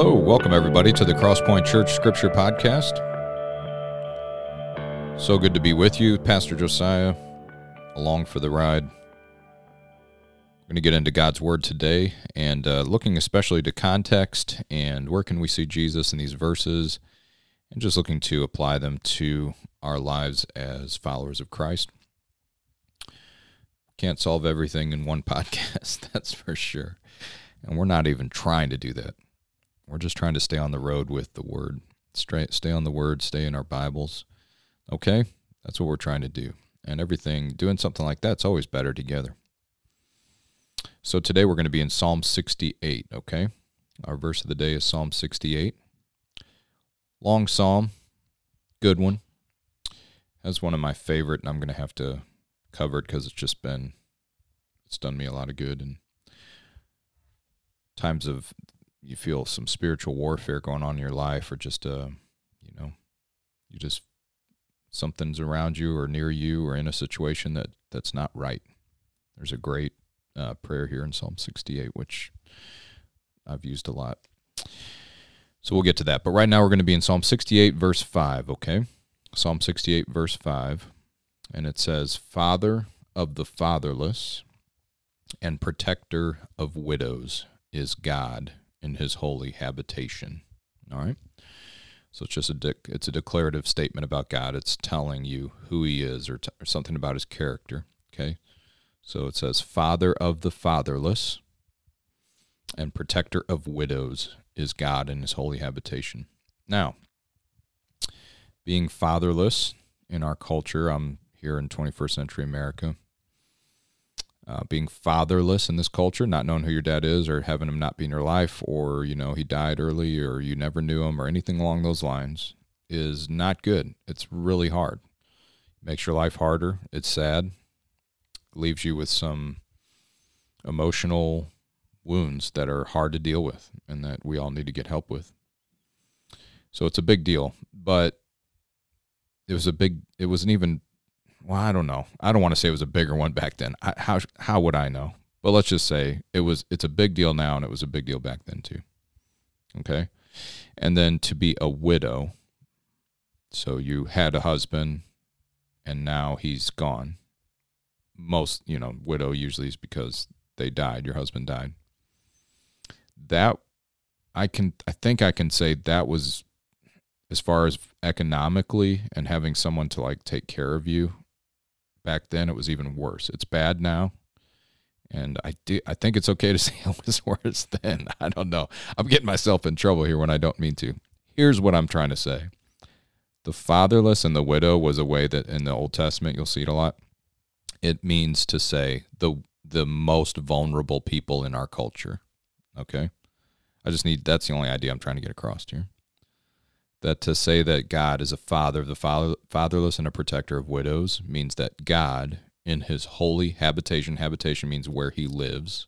Hello, welcome everybody to the Crosspoint Church Scripture Podcast. So good to be with you, Pastor Josiah, along for the ride. We're going to get into God's Word today and uh, looking especially to context and where can we see Jesus in these verses and just looking to apply them to our lives as followers of Christ. Can't solve everything in one podcast, that's for sure. And we're not even trying to do that. We're just trying to stay on the road with the Word. Stay, stay on the Word, stay in our Bibles. Okay? That's what we're trying to do. And everything, doing something like that's always better together. So today we're going to be in Psalm 68, okay? Our verse of the day is Psalm 68. Long psalm, good one. That's one of my favorite, and I'm going to have to cover it because it's just been, it's done me a lot of good. And times of you feel some spiritual warfare going on in your life, or just, uh, you know, you just, something's around you or near you or in a situation that that's not right. There's a great uh, prayer here in Psalm 68, which I've used a lot. So we'll get to that. But right now we're going to be in Psalm 68, verse 5, okay? Psalm 68, verse 5. And it says, Father of the fatherless and protector of widows is God in his holy habitation. All right? So it's just a de- it's a declarative statement about God. It's telling you who he is or, t- or something about his character, okay? So it says, Father of the fatherless and protector of widows is God in his holy habitation. Now, being fatherless in our culture, I'm here in 21st century America. Uh, being fatherless in this culture, not knowing who your dad is, or having him not be in your life, or you know he died early, or you never knew him, or anything along those lines, is not good. It's really hard. Makes your life harder. It's sad leaves you with some emotional wounds that are hard to deal with and that we all need to get help with. So it's a big deal, but it was a big it wasn't even well, I don't know. I don't want to say it was a bigger one back then. I, how how would I know? But let's just say it was it's a big deal now and it was a big deal back then too. Okay? And then to be a widow. So you had a husband and now he's gone most you know widow usually is because they died your husband died that i can i think i can say that was as far as economically and having someone to like take care of you back then it was even worse it's bad now and i do i think it's okay to say it was worse then i don't know i'm getting myself in trouble here when i don't mean to here's what i'm trying to say the fatherless and the widow was a way that in the old testament you'll see it a lot it means to say the the most vulnerable people in our culture. Okay? I just need that's the only idea I'm trying to get across here. That to say that God is a father of the father, fatherless and a protector of widows means that God in his holy habitation habitation means where he lives.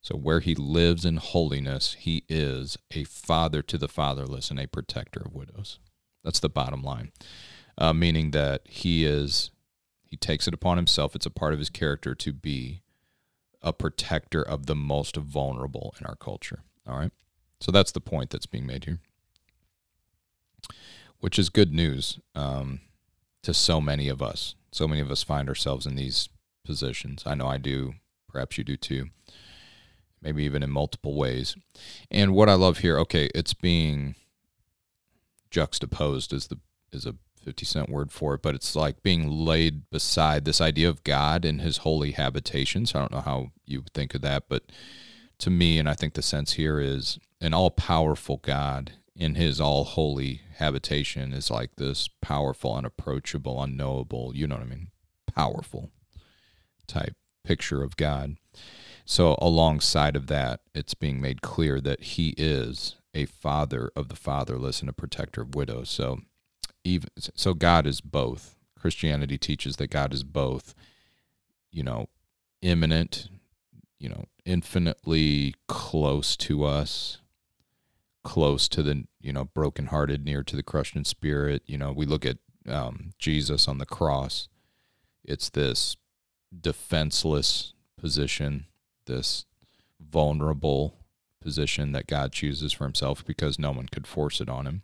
So where he lives in holiness, he is a father to the fatherless and a protector of widows. That's the bottom line. Uh, meaning that he is he takes it upon himself. It's a part of his character to be a protector of the most vulnerable in our culture. All right. So that's the point that's being made here, which is good news um, to so many of us. So many of us find ourselves in these positions. I know I do. Perhaps you do too. Maybe even in multiple ways. And what I love here, okay, it's being juxtaposed is the is a 50 cent word for it, but it's like being laid beside this idea of God in his holy habitation. So I don't know how you think of that, but to me, and I think the sense here is an all powerful God in his all holy habitation is like this powerful, unapproachable, unknowable, you know what I mean? Powerful type picture of God. So, alongside of that, it's being made clear that he is a father of the fatherless and a protector of widows. So, even so God is both. Christianity teaches that God is both, you know, immanent, you know, infinitely close to us, close to the, you know, brokenhearted, near to the crushed in spirit. You know, we look at um, Jesus on the cross. It's this defenseless position, this vulnerable position that God chooses for himself because no one could force it on him.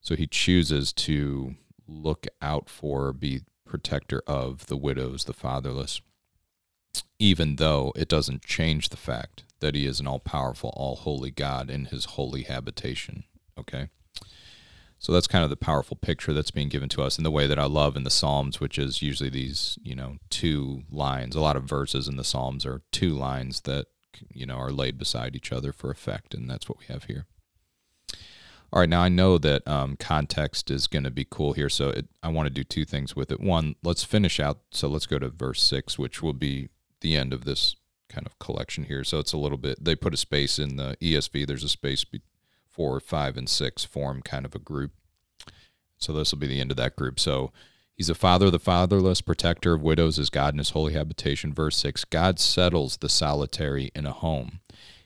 So he chooses to look out for, be protector of the widows, the fatherless, even though it doesn't change the fact that he is an all powerful, all holy God in his holy habitation. Okay? So that's kind of the powerful picture that's being given to us in the way that I love in the Psalms, which is usually these, you know, two lines. A lot of verses in the Psalms are two lines that, you know, are laid beside each other for effect, and that's what we have here. All right, now I know that um, context is going to be cool here, so it, I want to do two things with it. One, let's finish out. So let's go to verse six, which will be the end of this kind of collection here. So it's a little bit. They put a space in the ESV. There's a space before five and six form kind of a group. So this will be the end of that group. So he's a father of the fatherless, protector of widows is God in his holy habitation. Verse six: God settles the solitary in a home.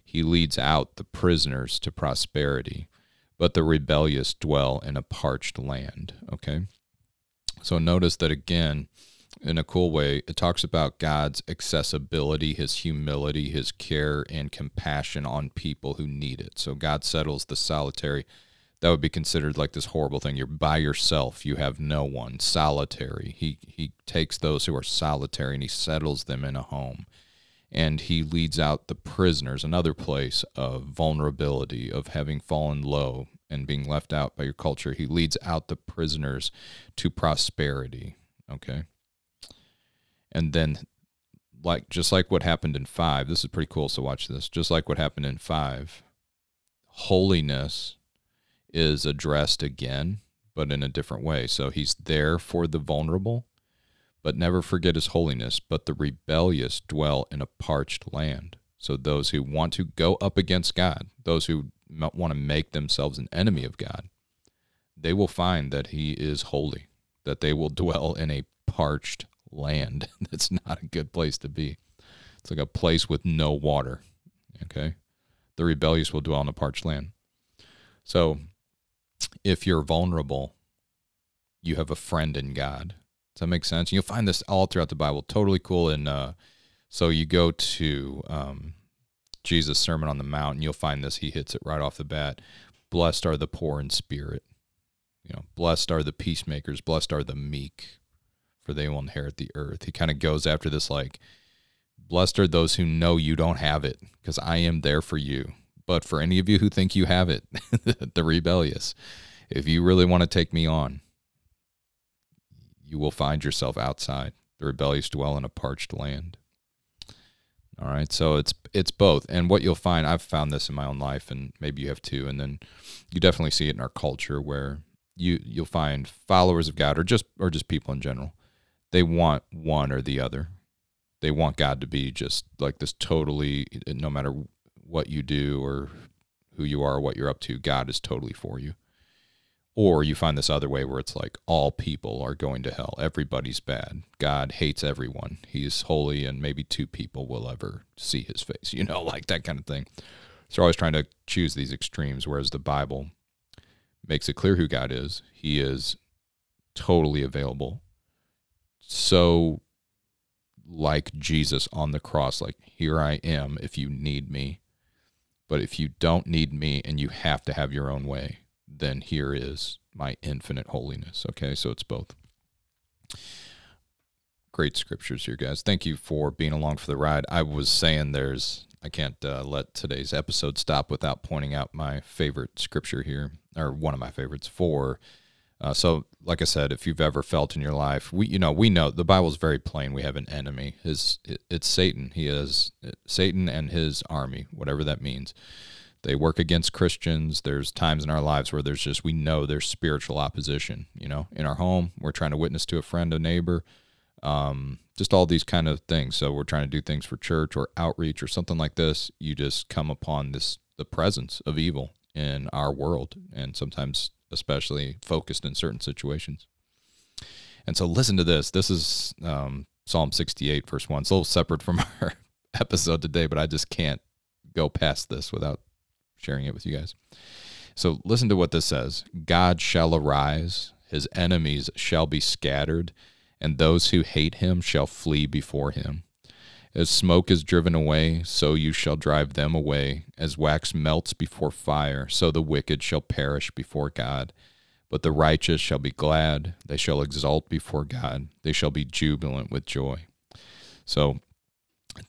He leads out the prisoners to prosperity but the rebellious dwell in a parched land. Okay. So notice that again, in a cool way, it talks about God's accessibility, his humility, his care, and compassion on people who need it. So God settles the solitary. That would be considered like this horrible thing. You're by yourself. You have no one. Solitary. He he takes those who are solitary and he settles them in a home and he leads out the prisoners, another place of vulnerability, of having fallen low and being left out by your culture. He leads out the prisoners to prosperity. Okay. And then, like, just like what happened in five, this is pretty cool. So, watch this. Just like what happened in five, holiness is addressed again, but in a different way. So, he's there for the vulnerable but never forget his holiness. But the rebellious dwell in a parched land. So those who want to go up against God, those who want to make themselves an enemy of God, they will find that he is holy, that they will dwell in a parched land. That's not a good place to be. It's like a place with no water. Okay? The rebellious will dwell in a parched land. So if you're vulnerable, you have a friend in God. Does that make sense? You'll find this all throughout the Bible. Totally cool. And uh, so you go to um, Jesus' Sermon on the Mount, and you'll find this. He hits it right off the bat. Blessed are the poor in spirit. You know, blessed are the peacemakers. Blessed are the meek, for they will inherit the earth. He kind of goes after this like, blessed are those who know you don't have it, because I am there for you. But for any of you who think you have it, the rebellious, if you really want to take me on, you will find yourself outside. The rebellious dwell in a parched land. All right, so it's it's both, and what you'll find, I've found this in my own life, and maybe you have too, and then you definitely see it in our culture where you you'll find followers of God or just or just people in general, they want one or the other. They want God to be just like this totally, eh, no matter what you do or who you are what you're up to, God is totally for you. Or you find this other way where it's like all people are going to hell. Everybody's bad. God hates everyone. He's holy, and maybe two people will ever see his face, you know, like that kind of thing. So, always trying to choose these extremes, whereas the Bible makes it clear who God is. He is totally available. So, like Jesus on the cross, like, here I am if you need me. But if you don't need me and you have to have your own way, then here is my infinite holiness. Okay, so it's both. Great scriptures here, guys. Thank you for being along for the ride. I was saying there's, I can't uh, let today's episode stop without pointing out my favorite scripture here, or one of my favorites for. Uh, so, like I said, if you've ever felt in your life, we, you know, we know the Bible is very plain. We have an enemy. His, it's Satan. He is Satan and his army, whatever that means they work against Christians. There's times in our lives where there's just we know there's spiritual opposition. You know, in our home, we're trying to witness to a friend, a neighbor, um, just all these kind of things. So we're trying to do things for church or outreach or something like this. You just come upon this the presence of evil in our world, and sometimes especially focused in certain situations. And so listen to this. This is um, Psalm 68, verse 1. It's a little separate from our episode today, but I just can't go past this without sharing it with you guys. So listen to what this says God shall arise, his enemies shall be scattered, and those who hate him shall flee before him. As smoke is driven away, so you shall drive them away. As wax melts before fire, so the wicked shall perish before God. But the righteous shall be glad, they shall exult before God, they shall be jubilant with joy. So,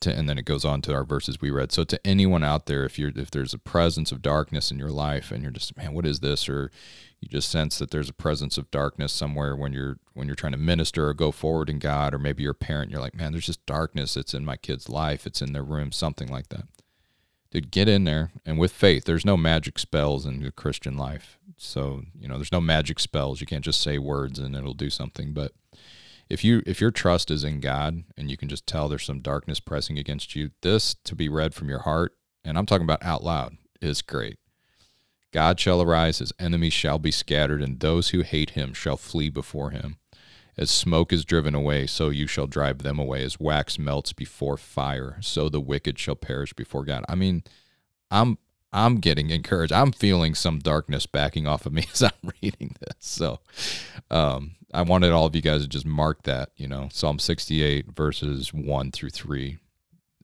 to, and then it goes on to our verses we read. So, to anyone out there, if you're if there's a presence of darkness in your life, and you're just man, what is this? Or you just sense that there's a presence of darkness somewhere when you're when you're trying to minister or go forward in God, or maybe you're a parent, you're like, man, there's just darkness. It's in my kid's life. It's in their room, something like that. Dude, get in there and with faith. There's no magic spells in the Christian life. So you know, there's no magic spells. You can't just say words and it'll do something. But if you if your trust is in God and you can just tell there's some darkness pressing against you, this to be read from your heart, and I'm talking about out loud, is great. God shall arise, his enemies shall be scattered, and those who hate him shall flee before him. As smoke is driven away, so you shall drive them away. As wax melts before fire, so the wicked shall perish before God. I mean, I'm I'm getting encouraged. I'm feeling some darkness backing off of me as I'm reading this. So um, I wanted all of you guys to just mark that. You know, Psalm 68 verses one through three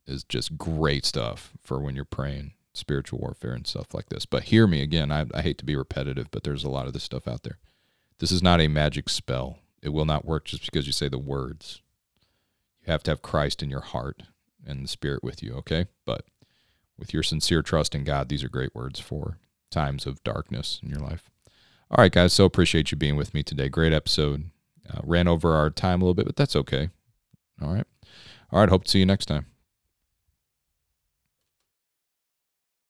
is just great stuff for when you're praying spiritual warfare and stuff like this. But hear me again. I, I hate to be repetitive, but there's a lot of this stuff out there. This is not a magic spell. It will not work just because you say the words. You have to have Christ in your heart and the Spirit with you, okay? But with your sincere trust in God, these are great words for times of darkness in your life. All right, guys. So appreciate you being with me today. Great episode. Uh, ran over our time a little bit, but that's okay. All right. All right. Hope to see you next time.